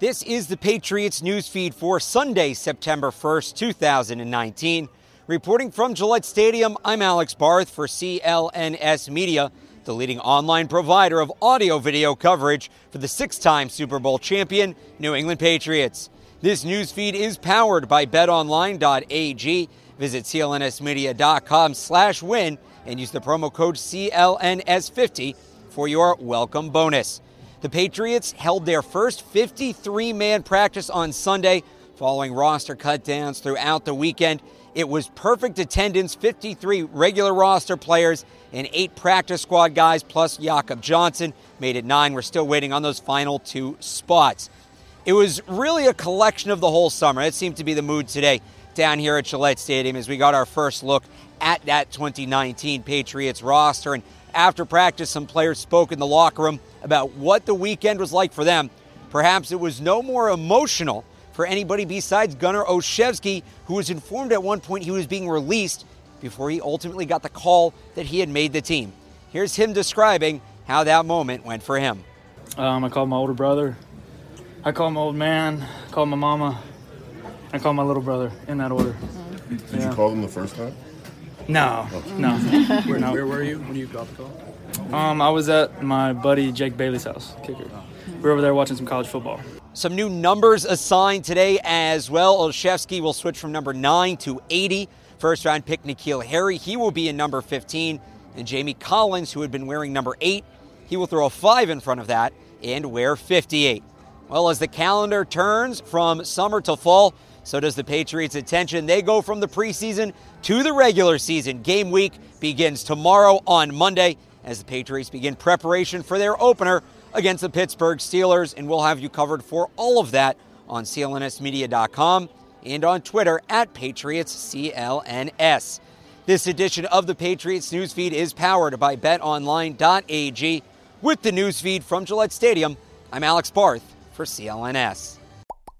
This is the Patriots news feed for Sunday, September 1st, 2019. Reporting from Gillette Stadium, I'm Alex Barth for CLNS Media, the leading online provider of audio video coverage for the six time Super Bowl champion, New England Patriots. This news feed is powered by betonline.ag. Visit clnsmedia.com slash win and use the promo code CLNS50 for your welcome bonus. The Patriots held their first 53 man practice on Sunday following roster cutdowns throughout the weekend. It was perfect attendance 53 regular roster players and eight practice squad guys plus Jakob Johnson made it nine. We're still waiting on those final two spots. It was really a collection of the whole summer. It seemed to be the mood today down here at Gillette Stadium as we got our first look at that 2019 Patriots roster. And after practice, some players spoke in the locker room about what the weekend was like for them. Perhaps it was no more emotional for anybody besides Gunnar Olszewski, who was informed at one point he was being released before he ultimately got the call that he had made the team. Here's him describing how that moment went for him. Um, I called my older brother. I called my old man. I called my mama. I called my little brother in that order. Did you call them the first time? No, no. Where, No. where were you when you got the call? Um, I was at my buddy Jake Bailey's house, kicker. We were over there watching some college football. Some new numbers assigned today as well. Olszewski will switch from number 9 to 80. First round pick N'Keal Harry, he will be in number 15. And Jamie Collins, who had been wearing number 8, he will throw a 5 in front of that and wear 58. Well, as the calendar turns from summer to fall, so does the Patriots' attention. They go from the preseason to the regular season. Game week begins tomorrow on Monday as the Patriots begin preparation for their opener against the Pittsburgh Steelers. And we'll have you covered for all of that on clnsmedia.com and on Twitter at PatriotsCLNS. This edition of the Patriots newsfeed is powered by betonline.ag. With the newsfeed from Gillette Stadium, I'm Alex Barth for CLNS.